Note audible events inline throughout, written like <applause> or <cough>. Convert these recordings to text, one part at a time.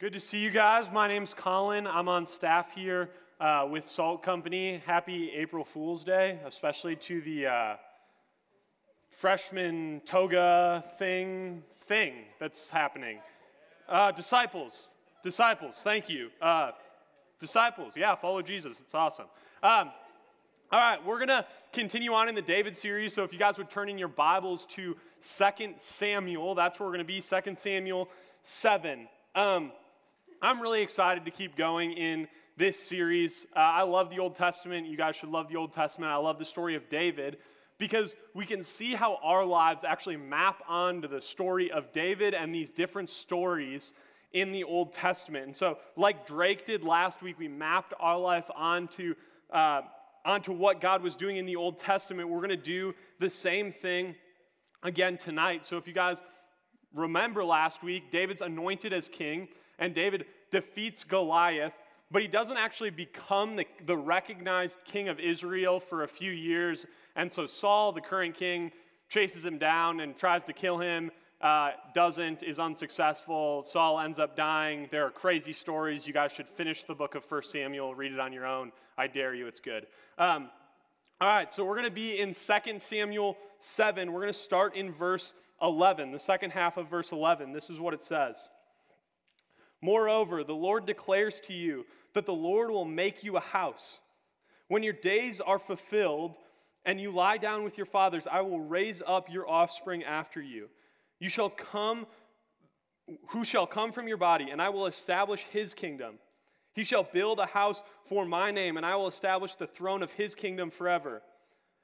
Good to see you guys. My name's Colin. I'm on staff here uh, with Salt Company. Happy April Fool's Day, especially to the uh, freshman toga thing thing that's happening. Uh, disciples, disciples. Thank you. Uh, disciples. Yeah, follow Jesus. It's awesome. Um, all right, we're going to continue on in the David series. So if you guys would turn in your Bibles to 2 Samuel, that's where we're going to be, 2 Samuel 7. Um, I'm really excited to keep going in this series. Uh, I love the Old Testament. You guys should love the Old Testament. I love the story of David because we can see how our lives actually map onto the story of David and these different stories in the Old Testament. And so, like Drake did last week, we mapped our life onto, uh, onto what God was doing in the Old Testament. We're going to do the same thing again tonight. So, if you guys remember last week, David's anointed as king and David defeats Goliath, but he doesn't actually become the, the recognized king of Israel for a few years. And so Saul, the current king, chases him down and tries to kill him. Uh, doesn't, is unsuccessful. Saul ends up dying. There are crazy stories. You guys should finish the book of 1 Samuel, read it on your own. I dare you, it's good. Um, all right, so we're going to be in 2 Samuel 7. We're going to start in verse 11, the second half of verse 11. This is what it says. Moreover, the Lord declares to you that the Lord will make you a house. When your days are fulfilled and you lie down with your fathers, I will raise up your offspring after you. You shall come, who shall come from your body, and I will establish his kingdom. He shall build a house for my name, and I will establish the throne of his kingdom forever.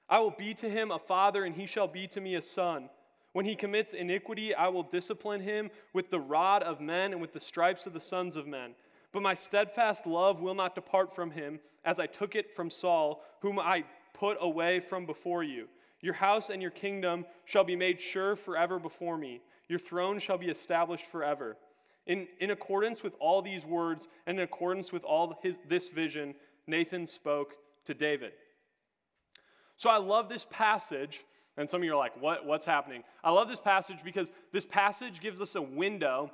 I will be to him a father, and he shall be to me a son. When he commits iniquity, I will discipline him with the rod of men and with the stripes of the sons of men. But my steadfast love will not depart from him, as I took it from Saul, whom I put away from before you. Your house and your kingdom shall be made sure forever before me. Your throne shall be established forever. In, in accordance with all these words and in accordance with all his, this vision, Nathan spoke to David. So I love this passage and some of you are like, what, what's happening? I love this passage because this passage gives us a window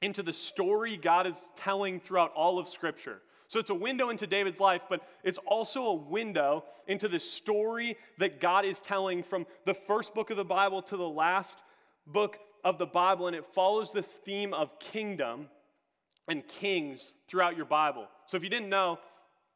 into the story God is telling throughout all of Scripture. So it's a window into David's life, but it's also a window into the story that God is telling from the first book of the Bible to the last book of the Bible. And it follows this theme of kingdom and kings throughout your Bible. So if you didn't know,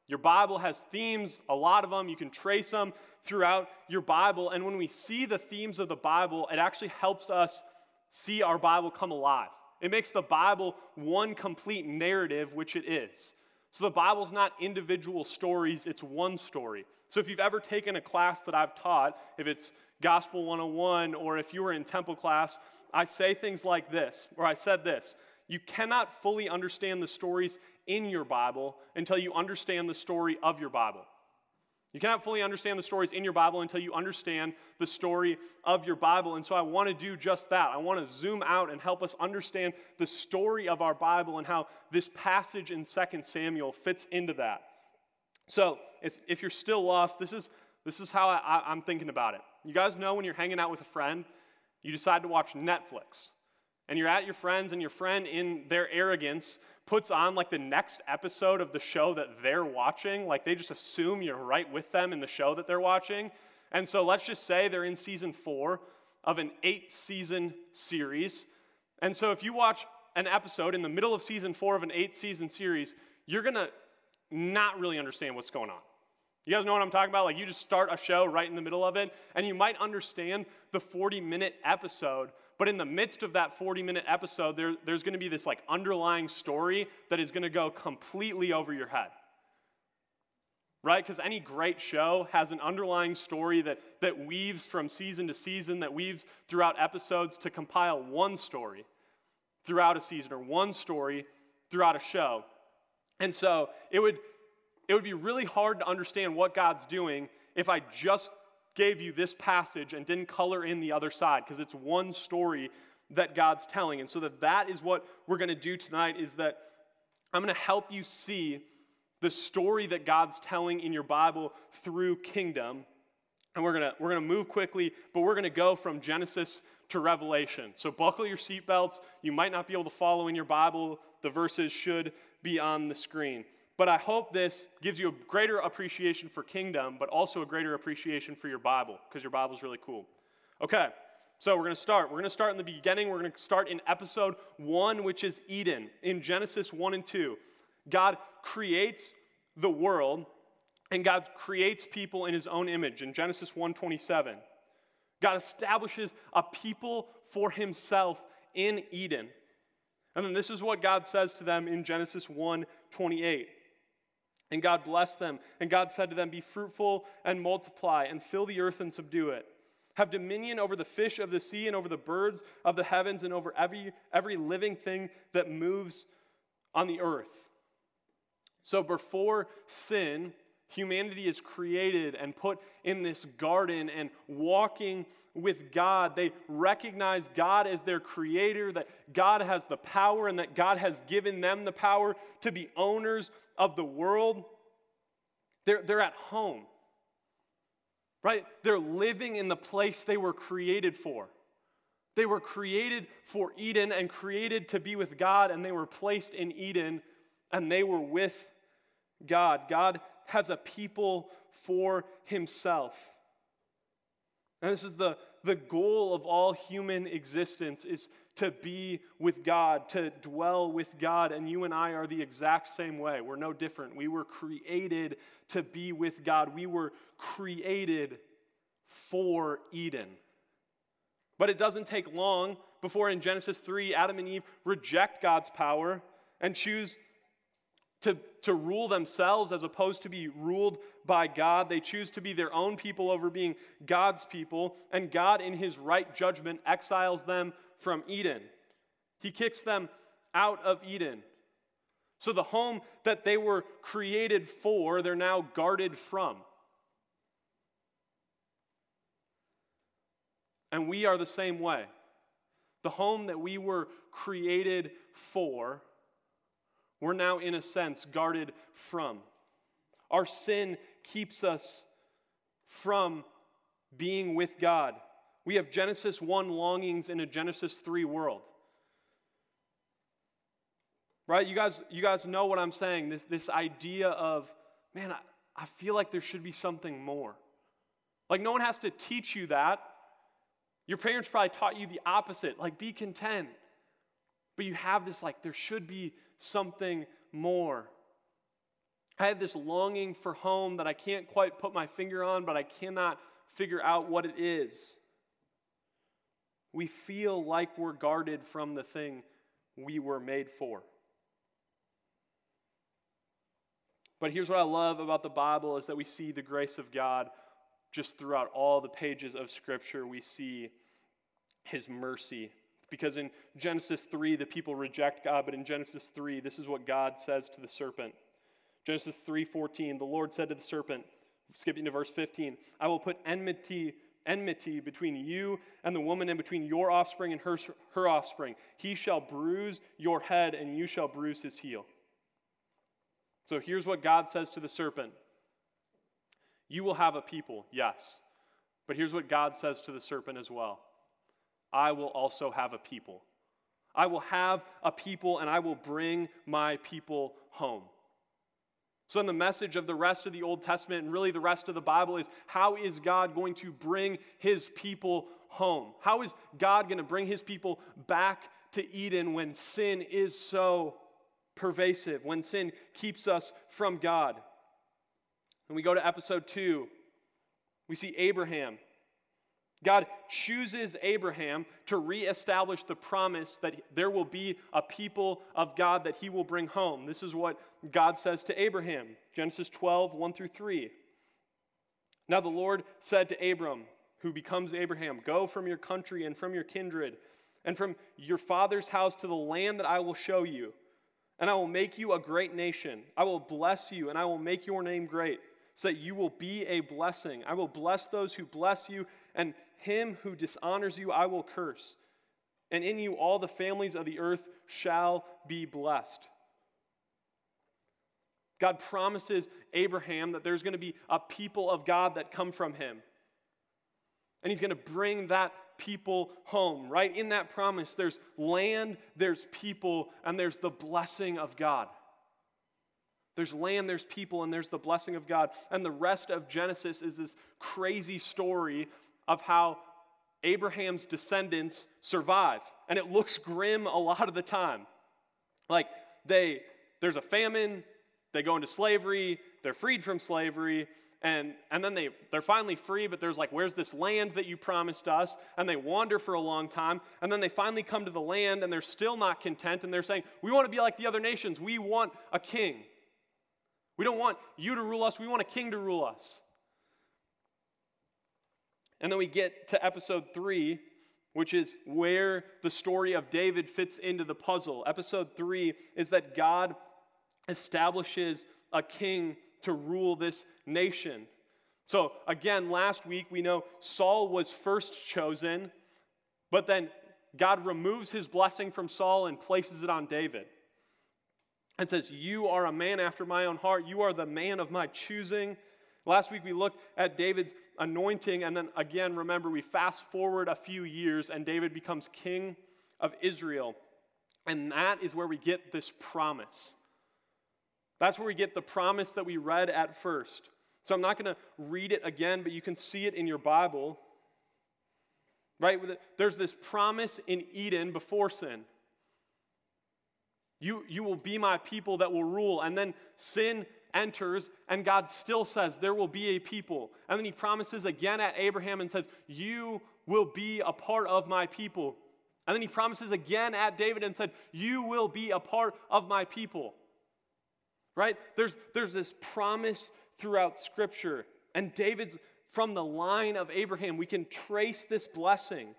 your Bible has themes, a lot of them. You can trace them throughout your Bible. And when we see the themes of the Bible, it actually helps us see our Bible come alive. It makes the Bible one complete narrative, which it is. So the Bible's not individual stories, it's one story. So if you've ever taken a class that I've taught, if it's Gospel 101 or if you were in temple class, I say things like this, or I said this You cannot fully understand the stories in your Bible until you understand the story of your Bible. You cannot fully understand the stories in your Bible until you understand the story of your Bible. And so I want to do just that. I want to zoom out and help us understand the story of our Bible and how this passage in 2 Samuel fits into that. So if, if you're still lost, this is, this is how I, I'm thinking about it. You guys know when you're hanging out with a friend, you decide to watch Netflix. And you're at your friends, and your friend, in their arrogance, puts on like the next episode of the show that they're watching. Like they just assume you're right with them in the show that they're watching. And so let's just say they're in season four of an eight season series. And so if you watch an episode in the middle of season four of an eight season series, you're gonna not really understand what's going on. You guys know what I'm talking about? Like you just start a show right in the middle of it, and you might understand the 40 minute episode, but in the midst of that 40 minute episode, there, there's going to be this like underlying story that is going to go completely over your head. Right? Because any great show has an underlying story that, that weaves from season to season, that weaves throughout episodes to compile one story throughout a season or one story throughout a show. And so it would, it would be really hard to understand what God's doing if I just gave you this passage and didn't color in the other side because it's one story that God's telling. And so that that is what we're going to do tonight is that I'm going to help you see the story that God's telling in your Bible through kingdom. And we're going to we're going to move quickly, but we're going to go from Genesis to Revelation. So buckle your seatbelts. You might not be able to follow in your Bible the verses should be on the screen. But I hope this gives you a greater appreciation for kingdom, but also a greater appreciation for your Bible, because your Bible is really cool. Okay, so we're going to start. We're going to start in the beginning. We're going to start in episode one, which is Eden, in Genesis 1 and 2. God creates the world, and God creates people in his own image in Genesis 1:27. God establishes a people for himself in Eden. And then this is what God says to them in Genesis 1:28. And God blessed them, and God said to them, Be fruitful and multiply, and fill the earth and subdue it. Have dominion over the fish of the sea, and over the birds of the heavens, and over every, every living thing that moves on the earth. So before sin, humanity is created and put in this garden and walking with God. They recognize God as their creator, that God has the power, and that God has given them the power to be owners of the world. They're, they're at home, right? They're living in the place they were created for. They were created for Eden and created to be with God, and they were placed in Eden and they were with God. God has a people for himself. And this is the, the goal of all human existence is to be with God, to dwell with God. And you and I are the exact same way. We're no different. We were created to be with God. We were created for Eden. But it doesn't take long before in Genesis 3, Adam and Eve reject God's power and choose to, to rule themselves as opposed to be ruled by God. They choose to be their own people over being God's people, and God, in his right judgment, exiles them from Eden. He kicks them out of Eden. So the home that they were created for, they're now guarded from. And we are the same way. The home that we were created for, we're now, in a sense, guarded from. Our sin keeps us from being with God. We have Genesis 1 longings in a Genesis 3 world. Right? You guys, you guys know what I'm saying. This, this idea of, man, I, I feel like there should be something more. Like, no one has to teach you that. Your parents probably taught you the opposite, like, be content. But you have this, like, there should be something more. I have this longing for home that I can't quite put my finger on, but I cannot figure out what it is. We feel like we're guarded from the thing we were made for. But here's what I love about the Bible is that we see the grace of God just throughout all the pages of Scripture. We see His mercy because in Genesis 3, the people reject God, but in Genesis 3, this is what God says to the serpent. Genesis 3:14, the Lord said to the serpent, skipping to verse 15, I will put enmity, enmity between you and the woman, and between your offspring and her, her offspring. He shall bruise your head, and you shall bruise his heel. So here's what God says to the serpent You will have a people, yes. But here's what God says to the serpent as well I will also have a people. I will have a people and I will bring my people home. So, in the message of the rest of the Old Testament and really the rest of the Bible is how is God going to bring his people home? How is God going to bring his people back to Eden when sin is so pervasive, when sin keeps us from God? When we go to episode two, we see Abraham God chooses Abraham to reestablish the promise that there will be a people of God that he will bring home. This is what God says to Abraham Genesis 12, 1 through 3. Now the Lord said to Abram, who becomes Abraham, Go from your country and from your kindred and from your father's house to the land that I will show you. And I will make you a great nation. I will bless you, and I will make your name great, so that you will be a blessing. I will bless those who bless you, and him who dishonors you I will curse. And in you all the families of the earth shall be blessed. God promises Abraham that there's going to be a people of God that come from him. And he's going to bring that people home, right? In that promise, there's land, there's people, and there's the blessing of God. There's land, there's people, and there's the blessing of God. And the rest of Genesis is this crazy story of how Abraham's descendants survive. And it looks grim a lot of the time. Like they there's a famine, they go into slavery, they're freed from slavery, and, and then they, they're finally free, but there's like, where's this land that you promised us? And they wander for a long time, and then they finally come to the land, and they're still not content, and they're saying, We want to be like the other nations. We want a king. We don't want you to rule us, we want a king to rule us. And then we get to episode three, which is where the story of David fits into the puzzle. Episode three is that God establishes a king to rule this nation. So, again, last week we know Saul was first chosen, but then God removes his blessing from Saul and places it on David. And says, You are a man after my own heart. You are the man of my choosing. Last week we looked at David's anointing, and then again, remember, we fast forward a few years, and David becomes king of Israel. And that is where we get this promise. That's where we get the promise that we read at first. So I'm not going to read it again, but you can see it in your Bible. Right? There's this promise in Eden before sin. You, you will be my people that will rule. And then sin enters, and God still says, There will be a people. And then he promises again at Abraham and says, You will be a part of my people. And then he promises again at David and said, You will be a part of my people right? There's, there's this promise throughout Scripture. And David's from the line of Abraham. We can trace this blessing.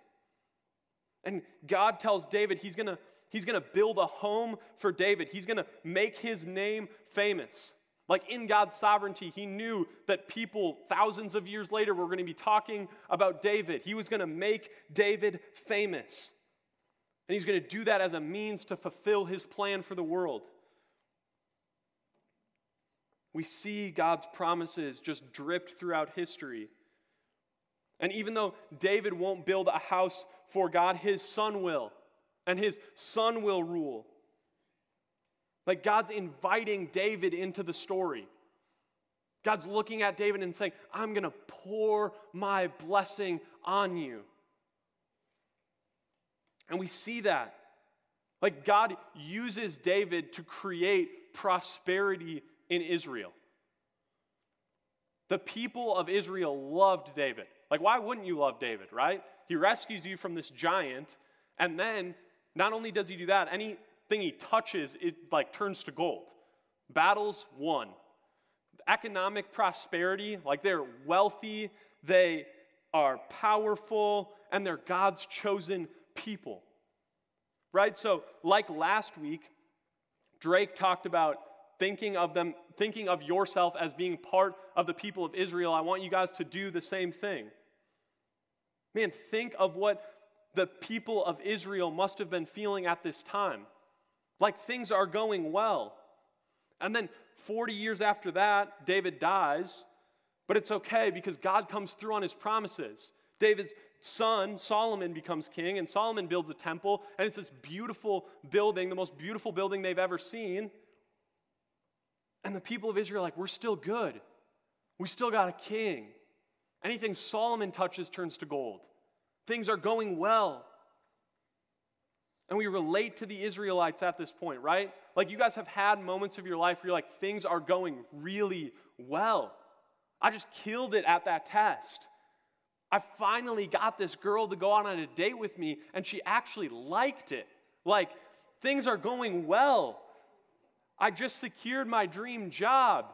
And God tells David he's gonna, he's gonna build a home for David, he's gonna make his name famous. Like in God's sovereignty, he knew that people thousands of years later were going to be talking about David. He was going to make David famous. And he's going to do that as a means to fulfill his plan for the world. We see God's promises just dripped throughout history. And even though David won't build a house for God, his son will. And his son will rule. Like God's inviting David into the story. God's looking at David and saying, I'm going to pour my blessing on you. And we see that. Like God uses David to create prosperity in Israel. The people of Israel loved David. Like, why wouldn't you love David, right? He rescues you from this giant, and then not only does he do that, anything he touches, it like turns to gold. Battles won. Economic prosperity, like they're wealthy, they are powerful, and they're God's chosen people. Right? So, like last week, Drake talked about thinking of them, thinking of yourself as being part of the people of Israel, I want you guys to do the same thing. Man, think of what the people of Israel must have been feeling at this time. Like things are going well. And then 40 years after that, David dies, but it's okay because God comes through on his promises. David's son, Solomon, becomes king, and Solomon builds a temple, and it's this beautiful building, the most beautiful building they've ever seen. And the people of Israel like, we're still good. We still got a king. Anything Solomon touches turns to gold. Things are going well. And we relate to the Israelites at this point, right? Like you guys have had moments of your life where you're like, things are going really well. I just killed it at that test. I finally got this girl to go on a date with me, and she actually liked it. Like, things are going well. I just secured my dream job.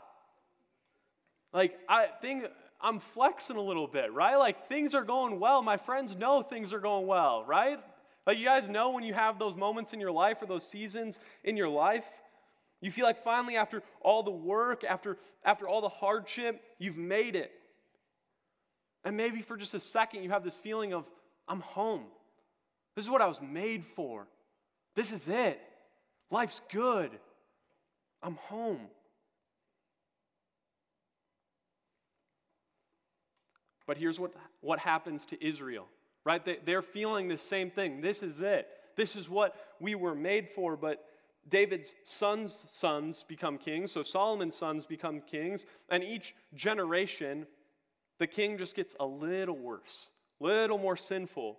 Like, I think I'm flexing a little bit, right? Like, things are going well. My friends know things are going well, right? Like, you guys know when you have those moments in your life or those seasons in your life, you feel like finally, after all the work, after, after all the hardship, you've made it. And maybe for just a second, you have this feeling of, I'm home. This is what I was made for. This is it. Life's good. I'm home. But here's what, what happens to Israel, right? They, they're feeling the same thing. This is it. This is what we were made for. But David's sons' sons become kings, so Solomon's sons become kings, and each generation, the king just gets a little worse, little more sinful.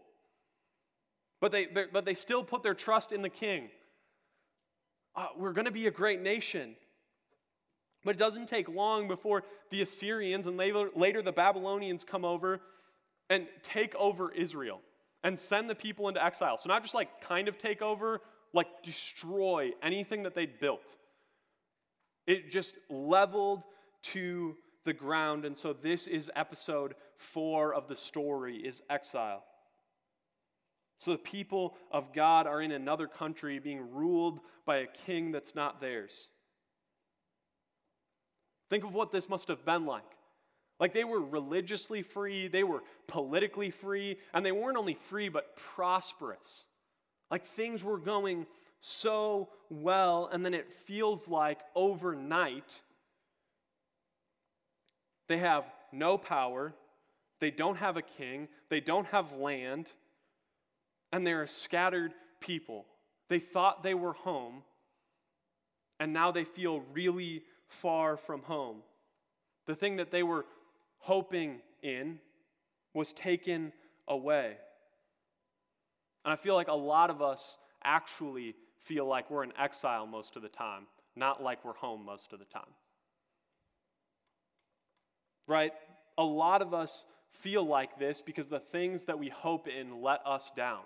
But they, but they still put their trust in the king. Uh, we're going to be a great nation. But it doesn't take long before the Assyrians and later, later the Babylonians come over and take over Israel and send the people into exile. So, not just like kind of take over, like destroy anything that they'd built. It just leveled to the ground. And so, this is episode four of the story is exile. So, the people of God are in another country being ruled by a king that's not theirs. Think of what this must have been like. Like they were religiously free, they were politically free, and they weren't only free, but prosperous. Like things were going so well, and then it feels like overnight they have no power, they don't have a king, they don't have land, and they're a scattered people. They thought they were home, and now they feel really far from home. The thing that they were hoping in was taken away. And I feel like a lot of us actually feel like we're in exile most of the time, not like we're home most of the time. Right? A lot of us feel like this because the things that we hope in let us down.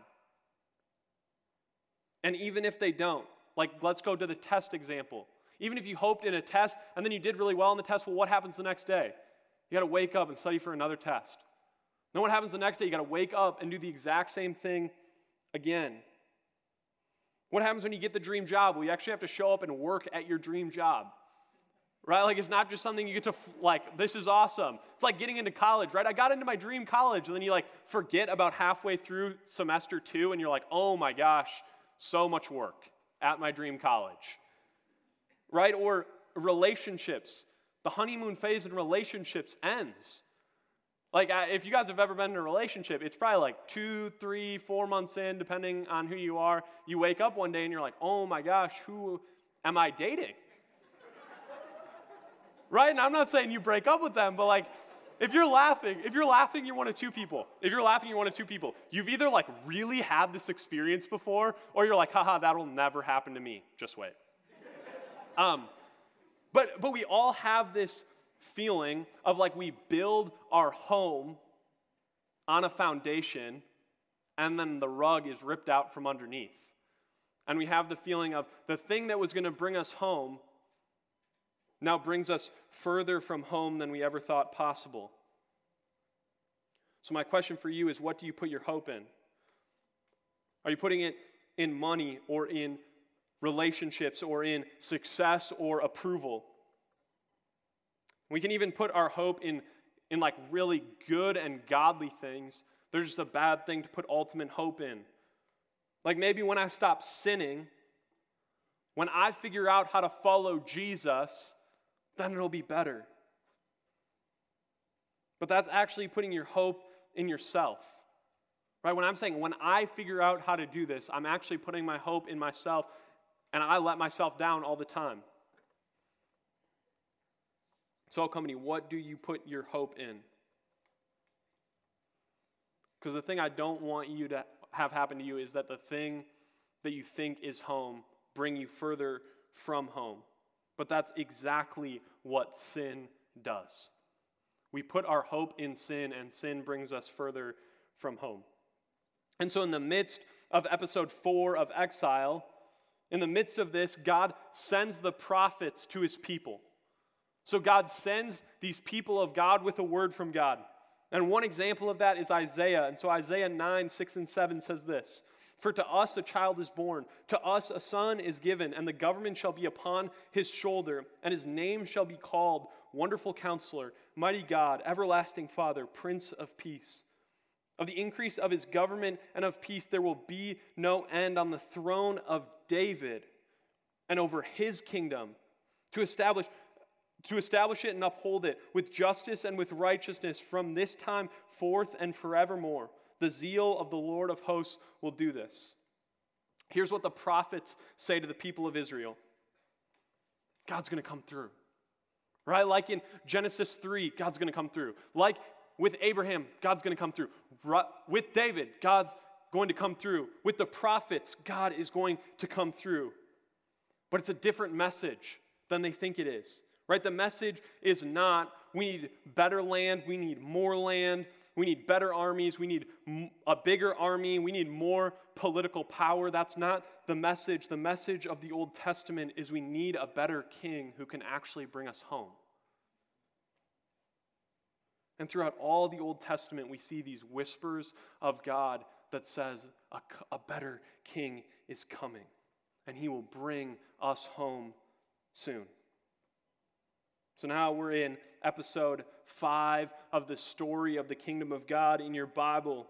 And even if they don't, like let's go to the test example. Even if you hoped in a test and then you did really well in the test, well, what happens the next day? You got to wake up and study for another test. Then what happens the next day? You got to wake up and do the exact same thing again. What happens when you get the dream job? Well, you actually have to show up and work at your dream job. Right? Like it's not just something you get to like this is awesome. It's like getting into college, right? I got into my dream college and then you like forget about halfway through semester 2 and you're like, "Oh my gosh, so much work at my dream college." right? Or relationships. The honeymoon phase in relationships ends. Like, if you guys have ever been in a relationship, it's probably like two, three, four months in, depending on who you are. You wake up one day and you're like, oh my gosh, who am I dating? <laughs> right? And I'm not saying you break up with them, but like, if you're laughing, if you're laughing, you're one of two people. If you're laughing, you're one of two people. You've either like really had this experience before, or you're like, haha, that'll never happen to me. Just wait. <laughs> Um, but, but we all have this feeling of like we build our home on a foundation and then the rug is ripped out from underneath. And we have the feeling of the thing that was going to bring us home now brings us further from home than we ever thought possible. So, my question for you is what do you put your hope in? Are you putting it in money or in relationships or in success or approval. We can even put our hope in, in like really good and godly things. There's just a bad thing to put ultimate hope in. Like maybe when I stop sinning, when I figure out how to follow Jesus, then it'll be better. But that's actually putting your hope in yourself. Right? When I'm saying, when I figure out how to do this, I'm actually putting my hope in myself and I let myself down all the time. So, company, what do you put your hope in? Because the thing I don't want you to have happen to you is that the thing that you think is home bring you further from home. But that's exactly what sin does. We put our hope in sin, and sin brings us further from home. And so, in the midst of episode four of Exile, in the midst of this, God sends the prophets to his people. So God sends these people of God with a word from God. And one example of that is Isaiah. And so Isaiah 9, 6, and 7 says this For to us a child is born, to us a son is given, and the government shall be upon his shoulder, and his name shall be called Wonderful Counselor, Mighty God, Everlasting Father, Prince of Peace. Of the increase of his government and of peace, there will be no end on the throne of David and over his kingdom to establish to establish it and uphold it with justice and with righteousness from this time forth and forevermore. The zeal of the Lord of hosts will do this. Here's what the prophets say to the people of Israel God's going to come through. Right? Like in Genesis 3, God's going to come through. Like with Abraham, God's going to come through. With David, God's going to come through. With the prophets, God is going to come through. But it's a different message than they think it is. Right? The message is not we need better land, we need more land, we need better armies, we need a bigger army, we need more political power. That's not the message. The message of the Old Testament is we need a better king who can actually bring us home. And throughout all the Old Testament, we see these whispers of God that says a, a better king is coming, and he will bring us home soon. So now we're in episode five of the story of the kingdom of God in your Bible.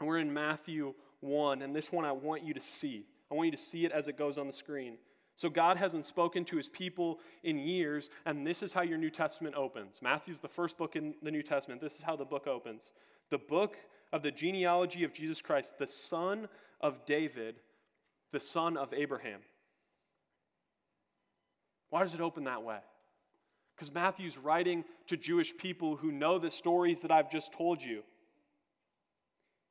And we're in Matthew 1. And this one I want you to see. I want you to see it as it goes on the screen. So God hasn't spoken to his people in years, and this is how your New Testament opens. Matthew's the first book in the New Testament. This is how the book opens. The book of the genealogy of Jesus Christ, the son of David, the son of Abraham. Why does it open that way? Because Matthew's writing to Jewish people who know the stories that I've just told you.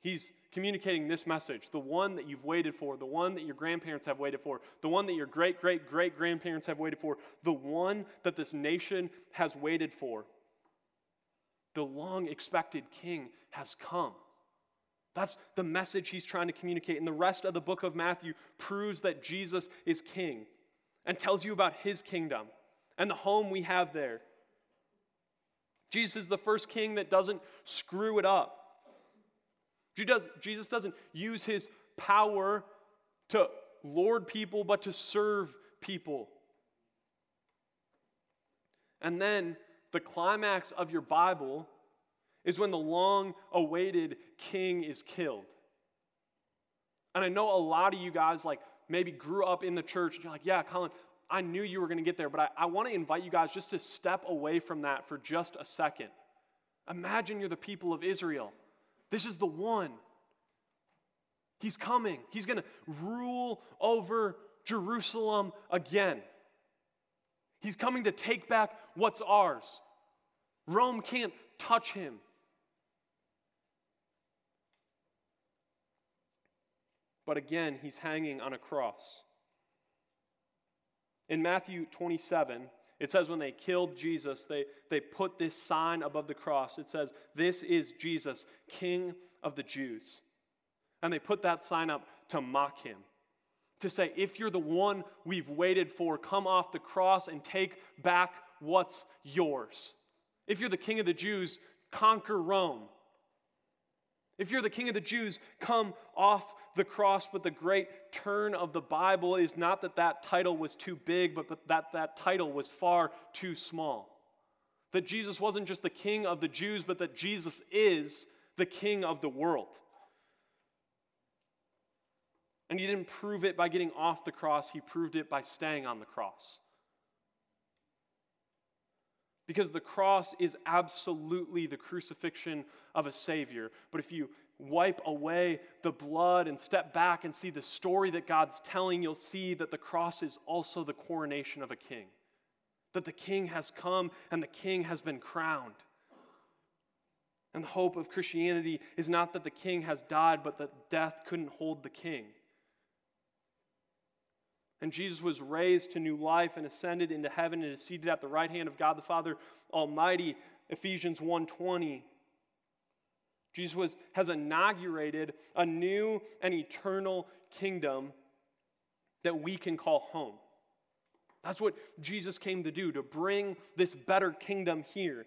He's communicating this message the one that you've waited for, the one that your grandparents have waited for, the one that your great great great grandparents have waited for, the one that this nation has waited for. The long expected king has come. That's the message he's trying to communicate. And the rest of the book of Matthew proves that Jesus is king and tells you about his kingdom and the home we have there. Jesus is the first king that doesn't screw it up. Jesus doesn't use his power to lord people, but to serve people. And then the climax of your Bible is when the long awaited king is killed. And I know a lot of you guys, like, maybe grew up in the church, and you're like, yeah, Colin, I knew you were going to get there, but I, I want to invite you guys just to step away from that for just a second. Imagine you're the people of Israel. This is the one. He's coming. He's going to rule over Jerusalem again. He's coming to take back what's ours. Rome can't touch him. But again, he's hanging on a cross. In Matthew 27, it says when they killed Jesus, they, they put this sign above the cross. It says, This is Jesus, King of the Jews. And they put that sign up to mock him, to say, If you're the one we've waited for, come off the cross and take back what's yours. If you're the King of the Jews, conquer Rome. If you're the king of the Jews, come off the cross. But the great turn of the Bible is not that that title was too big, but that that title was far too small. That Jesus wasn't just the king of the Jews, but that Jesus is the king of the world. And he didn't prove it by getting off the cross, he proved it by staying on the cross. Because the cross is absolutely the crucifixion of a Savior. But if you wipe away the blood and step back and see the story that God's telling, you'll see that the cross is also the coronation of a king. That the king has come and the king has been crowned. And the hope of Christianity is not that the king has died, but that death couldn't hold the king. And Jesus was raised to new life and ascended into heaven and is seated at the right hand of God the Father Almighty. Ephesians 1:20. Jesus was, has inaugurated a new and eternal kingdom that we can call home. That's what Jesus came to do, to bring this better kingdom here.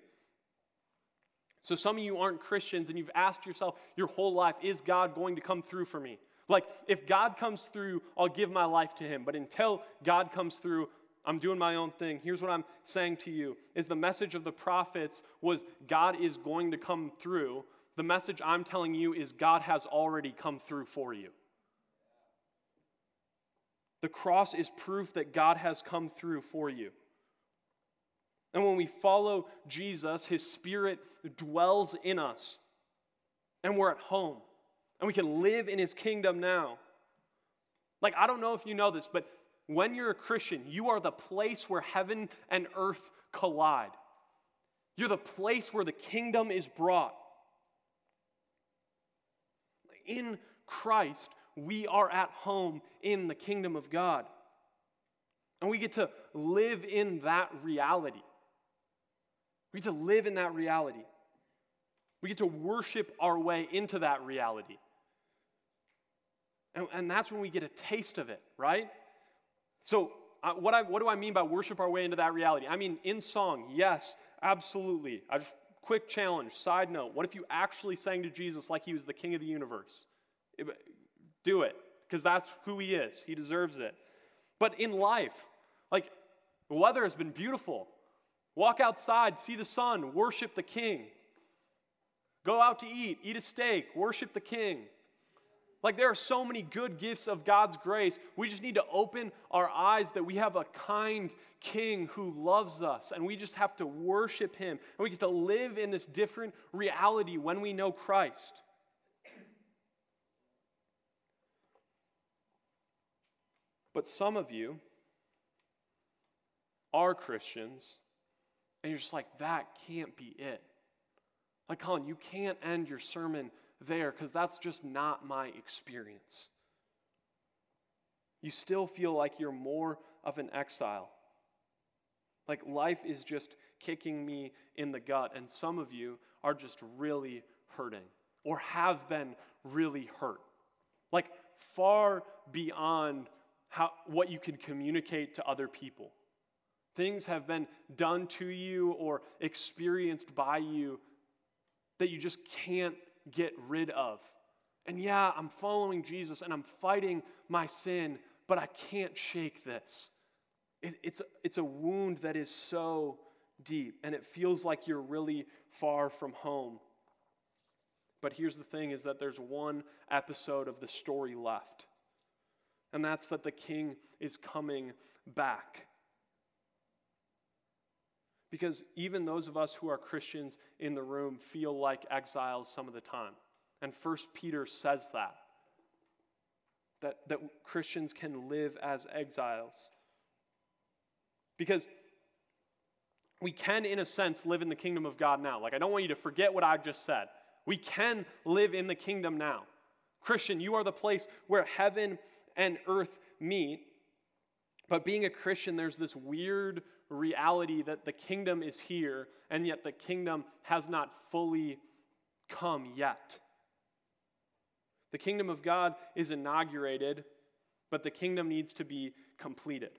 So, some of you aren't Christians and you've asked yourself your whole life, is God going to come through for me? Like, if God comes through, I'll give my life to him. But until God comes through, I'm doing my own thing. Here's what I'm saying to you is the message of the prophets was God is going to come through. The message I'm telling you is God has already come through for you. The cross is proof that God has come through for you. And when we follow Jesus, his spirit dwells in us, and we're at home, and we can live in his kingdom now. Like, I don't know if you know this, but when you're a Christian, you are the place where heaven and earth collide. You're the place where the kingdom is brought. In Christ, we are at home in the kingdom of God. And we get to live in that reality. We get to live in that reality. We get to worship our way into that reality. And, and that's when we get a taste of it, right? So, uh, what, I, what do I mean by worship our way into that reality? I mean, in song, yes, absolutely. I just, quick challenge, side note. What if you actually sang to Jesus like he was the king of the universe? It, do it, because that's who he is. He deserves it. But in life, like, the weather has been beautiful. Walk outside, see the sun, worship the king. Go out to eat, eat a steak, worship the king. Like, there are so many good gifts of God's grace. We just need to open our eyes that we have a kind king who loves us, and we just have to worship him. And we get to live in this different reality when we know Christ. But some of you are Christians, and you're just like, that can't be it. Like, Colin, you can't end your sermon there because that's just not my experience. You still feel like you're more of an exile. Like life is just kicking me in the gut, and some of you are just really hurting or have been really hurt. Like far beyond how, what you can communicate to other people. Things have been done to you or experienced by you that you just can't get rid of. And yeah, I'm following Jesus and I'm fighting my sin, but I can't shake this. It, it's, it's a wound that is so deep, and it feels like you're really far from home. But here's the thing is that there's one episode of the story left. And that's that the king is coming back. Because even those of us who are Christians in the room feel like exiles some of the time. And First Peter says that. That, that Christians can live as exiles. Because we can, in a sense, live in the kingdom of God now. Like, I don't want you to forget what I've just said. We can live in the kingdom now. Christian, you are the place where heaven and earth meet. But being a Christian, there's this weird reality that the kingdom is here, and yet the kingdom has not fully come yet. The kingdom of God is inaugurated, but the kingdom needs to be completed.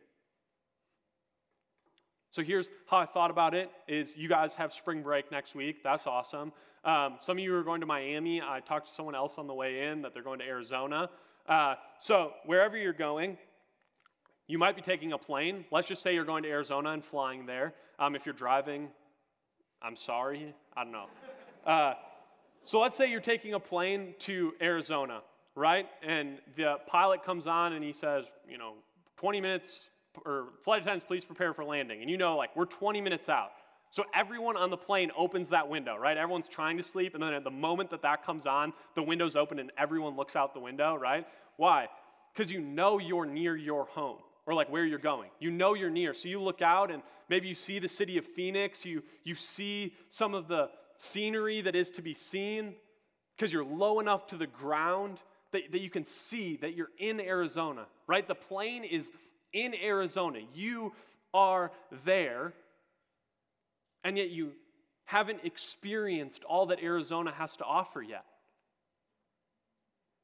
So here's how I thought about it is you guys have spring break next week. That's awesome. Um, some of you are going to Miami. I talked to someone else on the way in that they're going to Arizona. Uh, so wherever you're going, you might be taking a plane. Let's just say you're going to Arizona and flying there. Um, if you're driving, I'm sorry. I don't know. Uh, so let's say you're taking a plane to Arizona, right? And the pilot comes on and he says, you know, 20 minutes, or flight attendants, please prepare for landing. And you know, like, we're 20 minutes out. So everyone on the plane opens that window, right? Everyone's trying to sleep, and then at the moment that that comes on, the window's open and everyone looks out the window, right? Why? Because you know you're near your home or like where you're going. You know you're near. So you look out and maybe you see the city of Phoenix, you, you see some of the scenery that is to be seen because you're low enough to the ground that, that you can see that you're in Arizona, right? The plane is in Arizona. You are there, and yet you haven't experienced all that Arizona has to offer yet.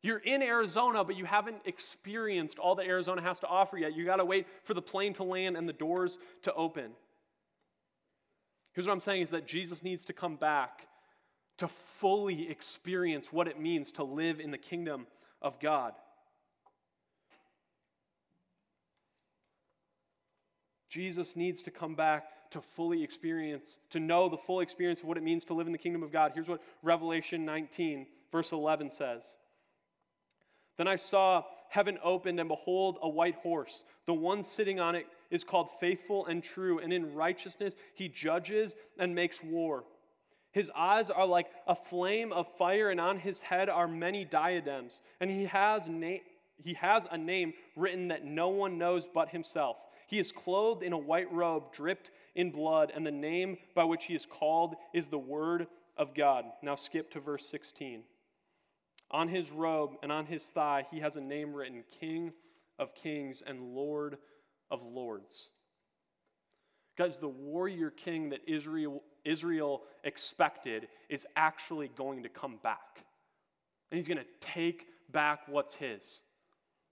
You're in Arizona, but you haven't experienced all that Arizona has to offer yet. You got to wait for the plane to land and the doors to open. Here's what I'm saying is that Jesus needs to come back to fully experience what it means to live in the kingdom of God. Jesus needs to come back to fully experience, to know the full experience of what it means to live in the kingdom of God. Here's what Revelation 19, verse 11 says Then I saw heaven opened, and behold, a white horse. The one sitting on it is called Faithful and True, and in righteousness he judges and makes war. His eyes are like a flame of fire, and on his head are many diadems. And he has, na- he has a name written that no one knows but himself. He is clothed in a white robe, dripped in blood, and the name by which he is called is the Word of God. Now skip to verse 16. On his robe and on his thigh, he has a name written King of Kings and Lord of Lords. Guys, the warrior king that Israel, Israel expected is actually going to come back. And he's going to take back what's his.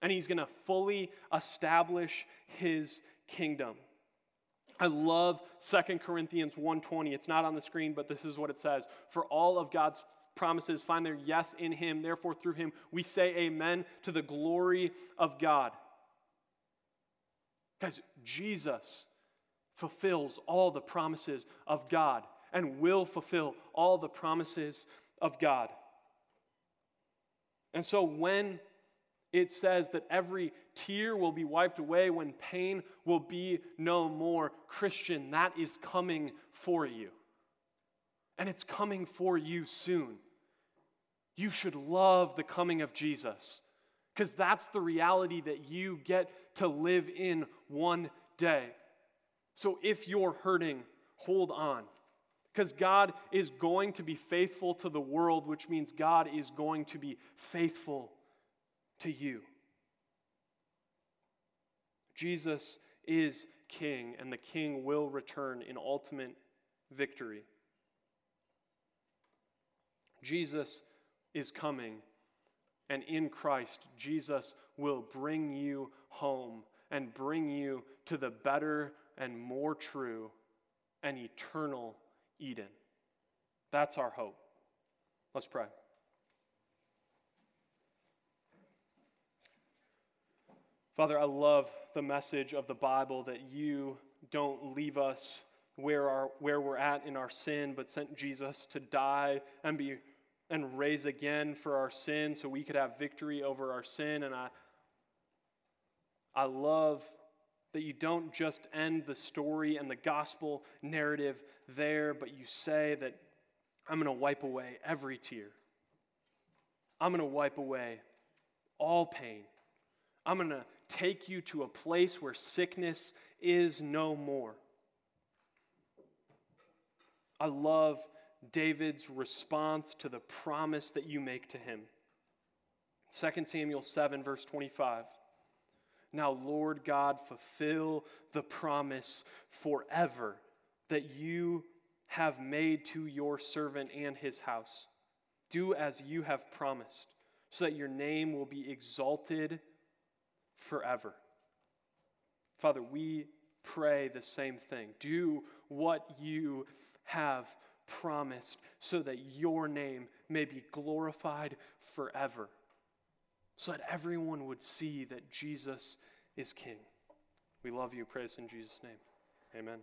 And he's going to fully establish his kingdom. I love 2 Corinthians 1:20. It's not on the screen, but this is what it says. For all of God's promises find their yes in him. Therefore, through him, we say amen to the glory of God. Guys, Jesus fulfills all the promises of God and will fulfill all the promises of God. And so when it says that every tear will be wiped away, when pain will be no more, Christian, that is coming for you. And it's coming for you soon. You should love the coming of Jesus because that's the reality that you get to live in one day. So if you're hurting, hold on because God is going to be faithful to the world, which means God is going to be faithful to you. Jesus is king, and the king will return in ultimate victory. Jesus is coming, and in Christ, Jesus will bring you home and bring you to the better and more true and eternal Eden. That's our hope. Let's pray. Father, I love the message of the Bible that you don't leave us where, our, where we're at in our sin, but sent Jesus to die and be and raise again for our sin so we could have victory over our sin. And I, I love that you don't just end the story and the gospel narrative there, but you say that I'm going to wipe away every tear. I'm going to wipe away all pain. I'm going to take you to a place where sickness is no more. I love David's response to the promise that you make to him. 2 Samuel 7, verse 25. Now, Lord God, fulfill the promise forever that you have made to your servant and his house. Do as you have promised, so that your name will be exalted forever. Father, we pray the same thing. Do what you have promised so that your name may be glorified forever, so that everyone would see that Jesus is King. We love you. Praise in Jesus' name. Amen.